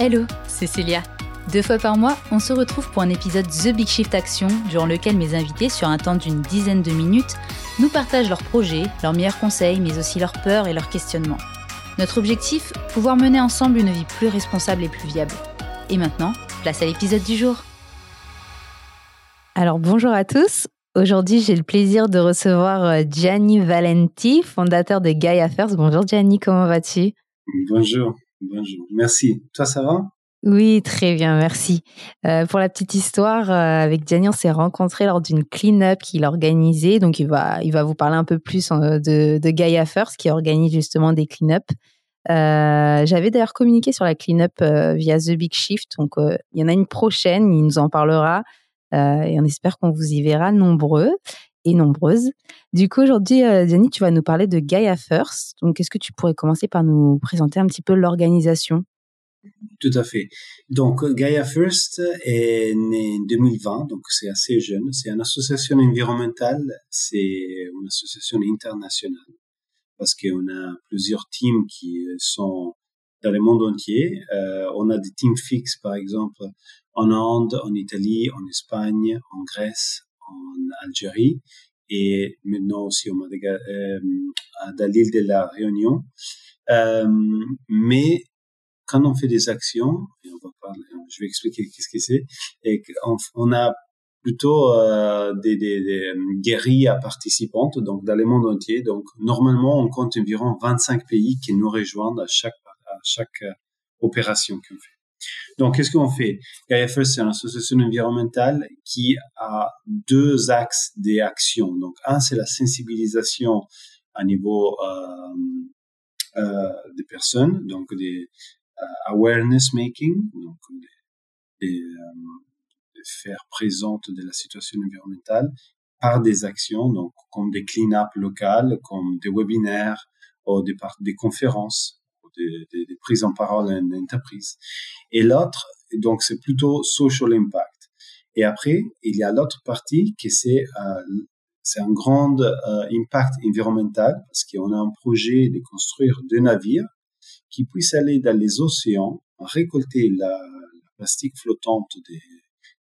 Hello, c'est Célia. Deux fois par mois, on se retrouve pour un épisode The Big Shift Action, durant lequel mes invités, sur un temps d'une dizaine de minutes, nous partagent leurs projets, leurs meilleurs conseils, mais aussi leurs peurs et leurs questionnements. Notre objectif Pouvoir mener ensemble une vie plus responsable et plus viable. Et maintenant, place à l'épisode du jour. Alors bonjour à tous. Aujourd'hui, j'ai le plaisir de recevoir euh, Gianni Valenti, fondateur de Gaia First. Bonjour Gianni, comment vas-tu? Bonjour, bonjour. Merci. Toi, ça va oui, très bien, merci. Euh, pour la petite histoire, euh, avec Gianni, on s'est rencontrés lors d'une clean-up qu'il organisait. Donc, il va, il va vous parler un peu plus de, de Gaia First, qui organise justement des clean-up. J'avais d'ailleurs communiqué sur la clean-up via The Big Shift. Donc, il y en a une prochaine, il nous en parlera. Euh, et on espère qu'on vous y verra nombreux et nombreuses. Du coup, aujourd'hui, euh, Diane, tu vas nous parler de Gaia First. Donc, est-ce que tu pourrais commencer par nous présenter un petit peu l'organisation? Tout à fait. Donc, Gaia First est né en 2020, donc c'est assez jeune. C'est une association environnementale, c'est une association internationale parce qu'on a plusieurs teams qui sont dans le monde entier. Euh, on a des teams fixes, par exemple, en Inde, en Italie, en Espagne, en Grèce, Algérie et maintenant aussi au Madagascar, euh, à l'île de la Réunion. Euh, mais quand on fait des actions, je vais expliquer qu'est-ce que c'est, et on, a plutôt euh, des, des, des guérillas participantes, donc dans le monde entier. Donc normalement, on compte environ 25 pays qui nous rejoignent à chaque à chaque opération qu'on fait. Donc, qu'est-ce qu'on fait? Gaia First, c'est une association environnementale qui a deux axes d'actions. Donc, un, c'est la sensibilisation à niveau euh, euh, des personnes, donc des euh, awareness making, donc des, faire présente de la situation environnementale par des actions, donc comme des clean-up locales, comme des webinaires ou des conférences des, prises en parole en entreprise. Et l'autre, donc c'est plutôt social impact. Et après, il y a l'autre partie qui c'est euh, un grand euh, impact environnemental parce qu'on a un projet de construire deux navires qui puissent aller dans les océans, récolter la, plastique flottante des,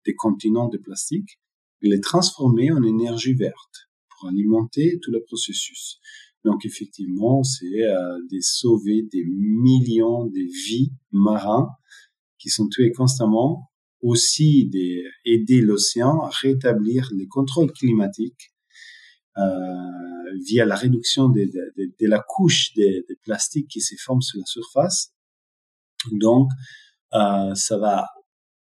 des continents de plastique et les transformer en énergie verte pour alimenter tout le processus. Donc effectivement, c'est euh, de sauver des millions de vies marins qui sont tuées constamment, aussi d'aider l'océan à rétablir les contrôles climatiques euh, via la réduction de, la couche de, de, plastique qui se forme sur la surface. Donc, euh, ça va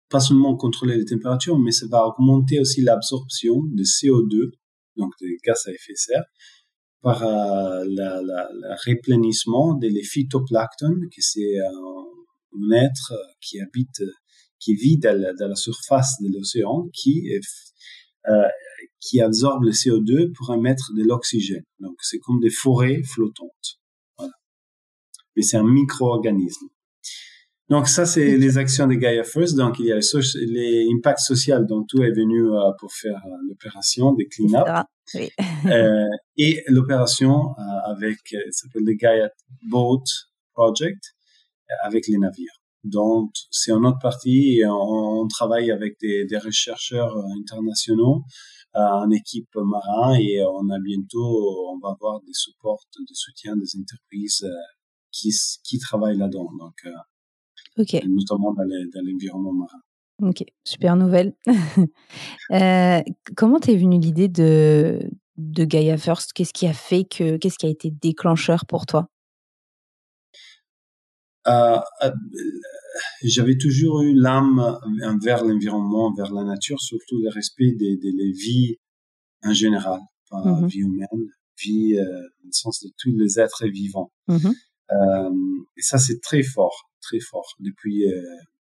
pas seulement contrôler les températures, mais ça va augmenter aussi l'absorption de CO2, donc des gaz à effet de serre, par euh, le replénissement des phytoplancton, qui c'est un être qui habite, qui vit dans la, surface de l'océan, qui euh, qui absorbe le CO2 pour émettre de l'oxygène. Donc c'est comme des forêts flottantes. Mais c'est un micro-organisme. Donc ça, c'est les actions de Gaia First. Donc il y a les, impacts sociaux dont tout est venu euh, pour faire euh, l'opération des clean-up. Oui. euh, et l'opération euh, avec, ça s'appelle le Gaia Boat Project, avec les navires. Donc c'est une autre partie et on, on travaille avec des, des chercheurs internationaux en équipe marin et on a bientôt, on va avoir des supports de soutien des entreprises qui, qui travaillent là-dedans. Donc notamment dans l'environnement marin. Ok, super nouvelle. euh, comment t'es venue l'idée de, de Gaia First? Qu'est-ce qui a fait que, qu'est-ce qui a été déclencheur pour toi? Euh, euh, J'avais toujours eu l'âme envers l'environnement, vers la nature, surtout le respect des, des, vies en général, pas mmh vie humaine, vie dans le sens de tous les êtres vivants. Mmh et ça, c'est très fort très fort depuis euh,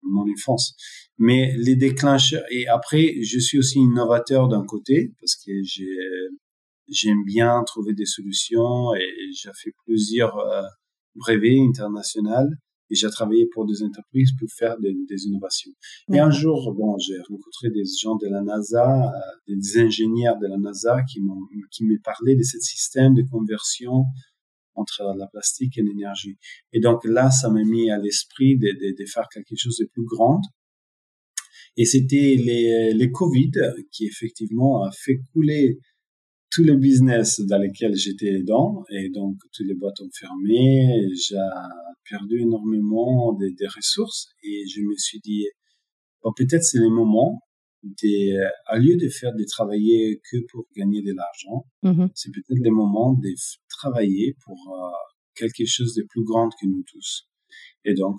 mon enfance. Mais les déclencheurs, et après, je suis aussi innovateur d'un côté, parce que j'aime bien trouver des solutions et j'ai fait plusieurs euh, brevets internationaux et j'ai travaillé pour des entreprises pour faire des, innovations. Et un jour, bon, j'ai rencontré des gens de la NASA, euh, des ingénieurs de la NASA qui m'ont qui me parlaient de ce système de conversion entre la plastique et l'énergie. Et donc là, ça m'a mis à l'esprit de, de, de, faire quelque chose de plus grand. Et c'était les, les Covid qui effectivement a fait couler tous les business dans lesquels j'étais dedans et donc toutes les boîtes ont fermé, j'ai perdu énormément des, ressources et je me suis dit peut-être c'est le moment de, à lieu de faire de travailler que pour gagner de l'argent, mm-hmm. c'est peut-être le moment de travailler pour euh, quelque chose de plus grand que nous tous. Et donc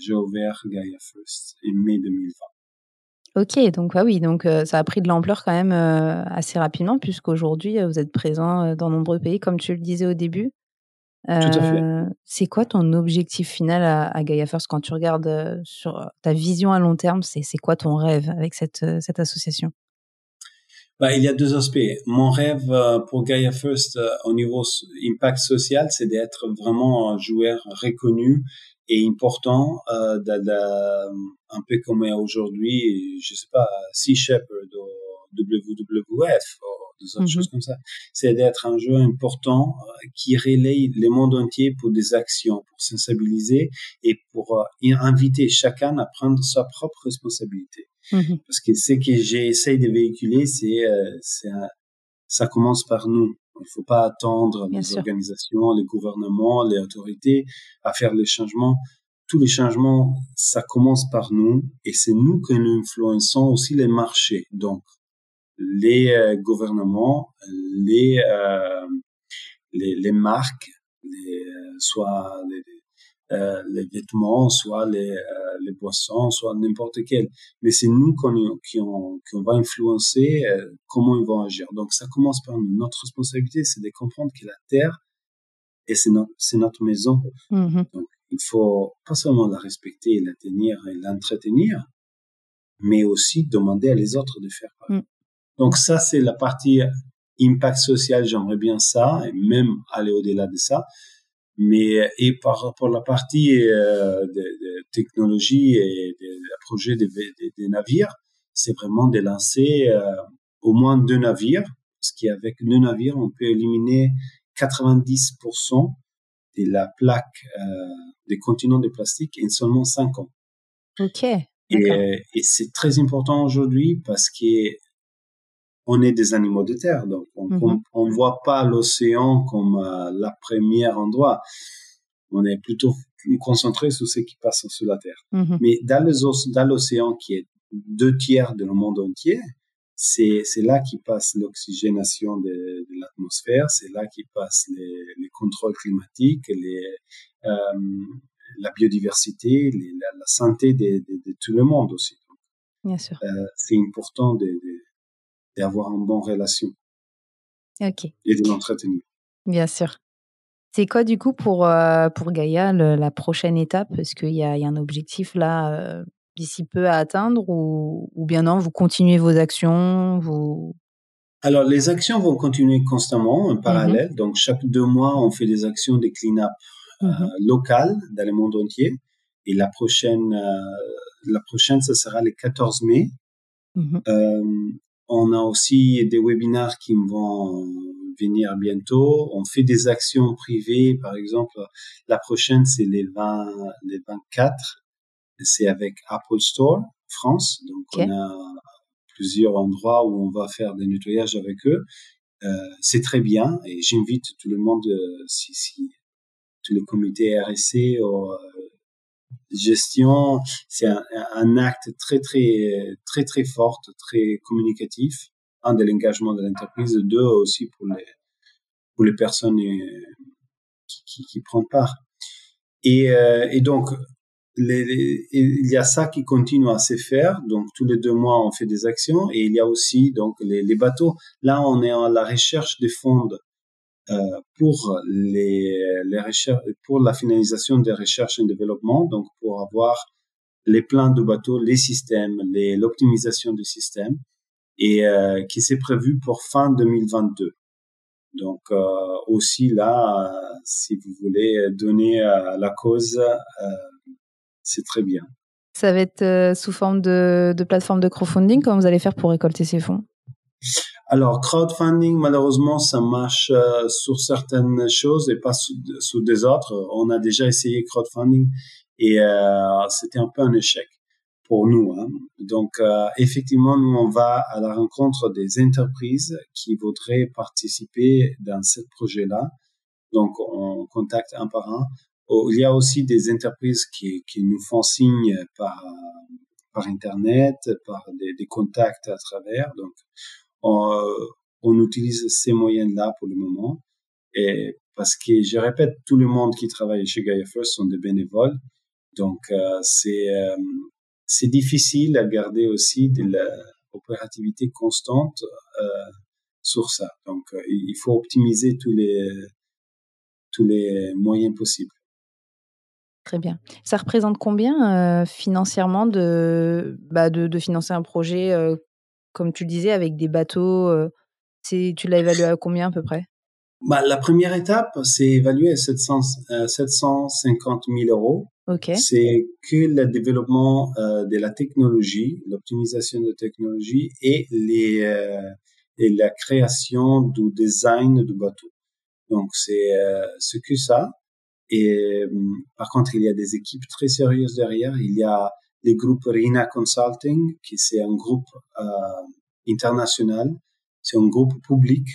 j'ai ouvert Gaia First en mai 2020. Ok, donc ah oui, donc euh, ça a pris de l'ampleur quand même euh, assez rapidement, puisqu'aujourd'hui, euh, vous êtes présent dans nombreux pays, comme tu le disais au début. Fait. C'est quoi ton objectif final à, à, Gaia First quand tu regardes sur ta vision à long terme C'est quoi ton rêve avec cette, cette association? Bah, il y a deux aspects. Mon rêve pour Gaia First au niveau impact social, c'est d'être vraiment un joueur reconnu et important euh, un peu comme aujourd'hui, je sais pas, Sea Shepherd ou WWF des autres choses comme ça. C'est d'être un jeu important euh, qui relaye le monde entier pour des actions, pour sensibiliser et pour euh, inviter chacun à prendre sa propre responsabilité. Mhm. Parce que ce que j'essaie de véhiculer, c'est, euh, ça commence par nous. Il ne faut pas attendre les organisations, les gouvernements, les autorités à faire les changements. Tous les changements, ça commence par nous et c'est nous qui nous influençons aussi les marchés. Donc, les euh, gouvernements, les, euh, les, les, marques, les, euh, soit les, euh, les vêtements, soit les, euh, les boissons, soit n'importe quel. Mais c'est nous qu'on qui on, qui va influencer euh, comment ils vont agir. Donc ça commence par nous. Notre responsabilité, c'est de comprendre que la Terre, et c'est notre, c'est notre maison. Mm-hmm. Donc il faut pas seulement la respecter, la tenir et l'entretenir, mais aussi demander à les autres de faire pareil. Donc ça, c'est la partie impact social, j'aimerais bien ça, et même aller au-delà de ça. Mais et par rapport à la partie euh, de, de, technologie et des projets des de, navires, c'est vraiment de lancer euh, au moins deux navires, parce qu'avec deux navires, on peut éliminer 90% de la plaque euh, des continents de plastique en seulement 5 ans. Ok. Et, et c'est très important aujourd'hui parce que on est des animaux de terre, donc on ne mhm. voit pas l'océan comme euh, la première endroit. On est plutôt concentré sur ce qui passe sur la terre. Mhm. Mais dans l'océan qui est deux tiers de le monde entier, c'est là qui passe l'oxygénation de, de l'atmosphère, c'est là qui passe les, les contrôles climatiques, les, euh, la biodiversité, la, la, santé de, de, de, tout le monde aussi. Bien sûr. Euh, c'est important de, d'avoir une bonne relation. Ok. Et de l'entretenir. Bien sûr. C'est quoi du coup pour, euh, pour Gaïa la prochaine étape? Est-ce qu'il y, a un objectif là euh, d'ici peu à atteindre ou, ou, bien non, vous continuez vos actions vous... Alors les actions vont continuer constamment en parallèle. Mm-hmm. Donc chaque deux mois, on fait des actions de clean-up euh, mm-hmm. locales dans le monde entier. Et la prochaine, la prochaine, ce sera le 14 mai. Mm-hmm. On a aussi des webinaires qui vont venir bientôt. On fait des actions privées, par exemple, la prochaine c'est les 20, les 24. C'est avec Apple Store France. Donc on a plusieurs endroits où on va faire des nettoyages avec eux. Euh, c'est très bien et j'invite tout le monde, euh, si, si tous les comités RSC ou, gestion, c'est un, acte très très très très fort, très communicatif, un de l'engagement de l'entreprise, deux aussi pour les pour les personnes euh, qui, qui, prennent part. Et, euh, donc il y a ça qui continue à se faire. Donc tous les deux mois on fait des actions et il y a aussi donc les, les bateaux. Là on est à la recherche des fonds pour les, recherches, pour la finalisation des recherches et développement, donc pour avoir les plans de bateau, les systèmes, l'optimisation du système, et euh, qui s'est prévu pour fin 2022. Donc euh, aussi là, euh, si vous voulez donner la cause, euh, c'est très bien. Ça va être sous forme de, de plateforme de crowdfunding. Comment vous allez faire pour récolter ces fonds? Alors, crowdfunding, malheureusement, ça marche euh, sur certaines choses et pas sur, des autres. On a déjà essayé crowdfunding et euh, c'était un peu un échec pour nous. Hein. Donc, euh, effectivement, nous, on va à la rencontre des entreprises qui voudraient participer dans ce projet-là. Donc, on contacte un par un. Oh, il y a aussi des entreprises qui, qui nous font signe par, par Internet, par des, des contacts à travers. Donc, on, on utilise ces moyens-là pour le moment. Et parce que, je répète, tout le monde qui travaille chez Gaia First sont des bénévoles. Donc, euh, c'est euh, c'est difficile à garder aussi de l'opérativité constante euh, sur ça. Donc, euh, il faut optimiser tous les tous les moyens possibles. Très bien. Ça représente combien euh, financièrement de, bah de, de, financer un projet, euh, comme tu le disais, avec des bateaux euh, c'est, Tu l'as évalué à combien à peu près? Bah, La première étape, c'est évalué à 700, 750 000 euros. Okay. C'est que le développement de la technologie, l'optimisation de la technologie et, les, et la création du design du bateau. Donc, c'est ce que ça. Et par contre, il y a des équipes très sérieuses derrière. Il y a le groupe RINA Consulting, qui c'est un groupe euh, international. C'est un groupe public.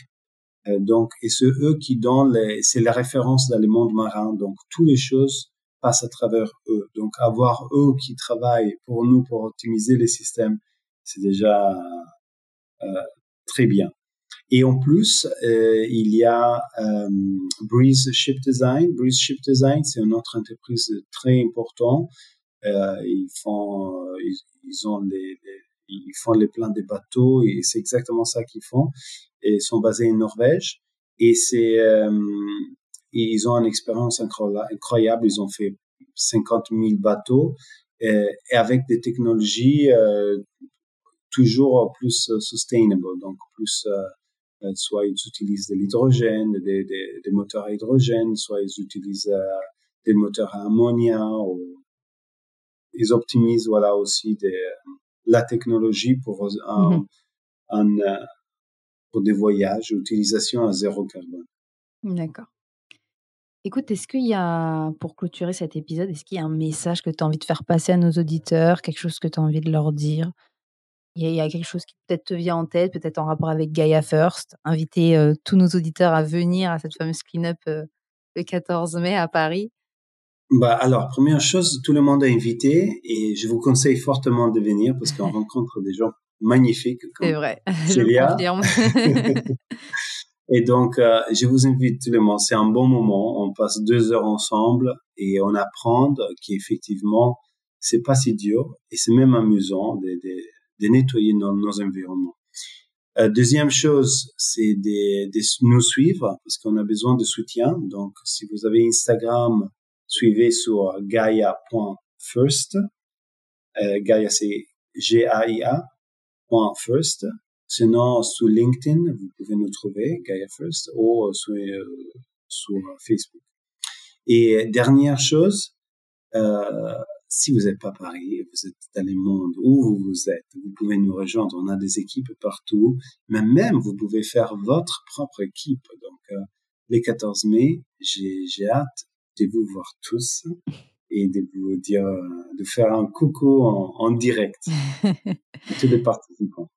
Euh, donc, et c'est eux qui donnent les, c'est la référence dans le monde marin. Donc, toutes les choses passent à travers eux. Donc, avoir eux qui travaillent pour nous pour optimiser les systèmes, c'est déjà euh, très bien. Et en plus, euh, il y a euh, Breeze Ship Design. Breeze Ship Design, c'est une autre entreprise très importante. Euh, ils font, ils, ils ont les, ils font les plans des bateaux et c'est exactement ça qu'ils font. Et ils sont basés en Norvège. Et c'est, euh, ils ont une expérience incroyable. Ils ont fait 50 000 bateaux et, avec des technologies euh, toujours plus sustainable, donc plus euh, euh, soit ils utilisent de l'hydrogène, des, des, moteurs à hydrogène, soit ils utilisent euh, des moteurs à ammonia. Ou ils optimisent voilà aussi des, la technologie pour un, mm -hmm. un, pour des voyages, utilisation à zéro carbone. D'accord. Écoute, est-ce qu'il y a, pour clôturer cet épisode, est-ce qu'il y a un message que tu as envie de faire passer à nos auditeurs, quelque chose que tu as envie de leur dire? Il y, a quelque chose qui peut-être te vient en tête, peut-être en rapport avec Gaia First, inviter euh, tous nos auditeurs à venir à cette fameuse clean-up euh, le 14 mai à Paris bah alors, première chose, tout le monde est invité et je vous conseille fortement de venir parce qu'on rencontre des gens magnifiques. C'est vrai, je confirme. et donc, euh, je vous invite tout le monde. C'est un bon moment. On passe deux heures ensemble et on apprend qu'effectivement, c'est pas si dur et c'est même amusant de, de, de nettoyer nos, nos environnements. Euh, deuxième chose, c'est de, de, nous suivre parce qu'on a besoin de soutien. Donc, si vous avez Instagram, suivez sur gaia.first. Euh, Gaia, c'est G-A-I-A. First. Sinon, sur LinkedIn, vous pouvez nous trouver, Gaia First, ou sur, euh, sur Facebook. Et dernière chose, euh, si vous n'êtes pas Paris, vous êtes dans le monde où vous êtes, vous pouvez nous rejoindre. On a des équipes partout, mais même vous pouvez faire votre propre équipe. Donc, euh, les 14 mai, j'ai hâte de vous voir tous et de vous dire, de faire un coucou en, en direct à tous les participants.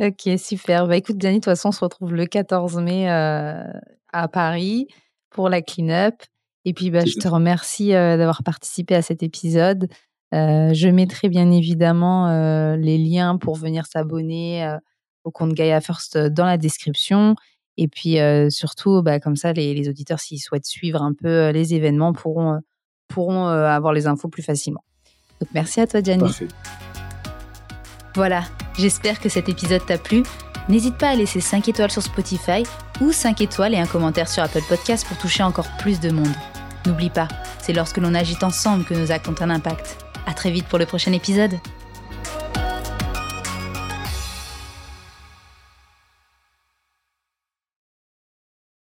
Ok, super. Bah, écoute, Diane, de toute façon, on se retrouve le 14 mai euh, à Paris pour la clean-up. Et puis, bah, je te remercie euh, d'avoir participé à cet épisode. Euh, je mettrai bien évidemment les liens pour venir s'abonner au compte Gaia First dans la description. Et puis euh, surtout, bah, comme ça, les, les auditeurs, s'ils souhaitent suivre un peu les événements, pourront, pourront avoir les infos plus facilement. Donc merci à toi, Gianni. Parfait. Voilà, j'espère que cet épisode t'a plu. N'hésite pas à laisser 5 étoiles sur Spotify ou 5 étoiles et un commentaire sur Apple Podcast pour toucher encore plus de monde. N'oublie pas, c'est lorsque l'on agit ensemble que nos actes ont un impact. À très vite pour le prochain épisode.